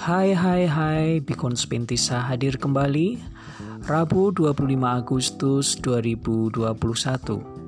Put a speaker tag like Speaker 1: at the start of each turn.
Speaker 1: Hai hai hai, Bikon Spintisa hadir kembali. Rabu 25 Agustus 2021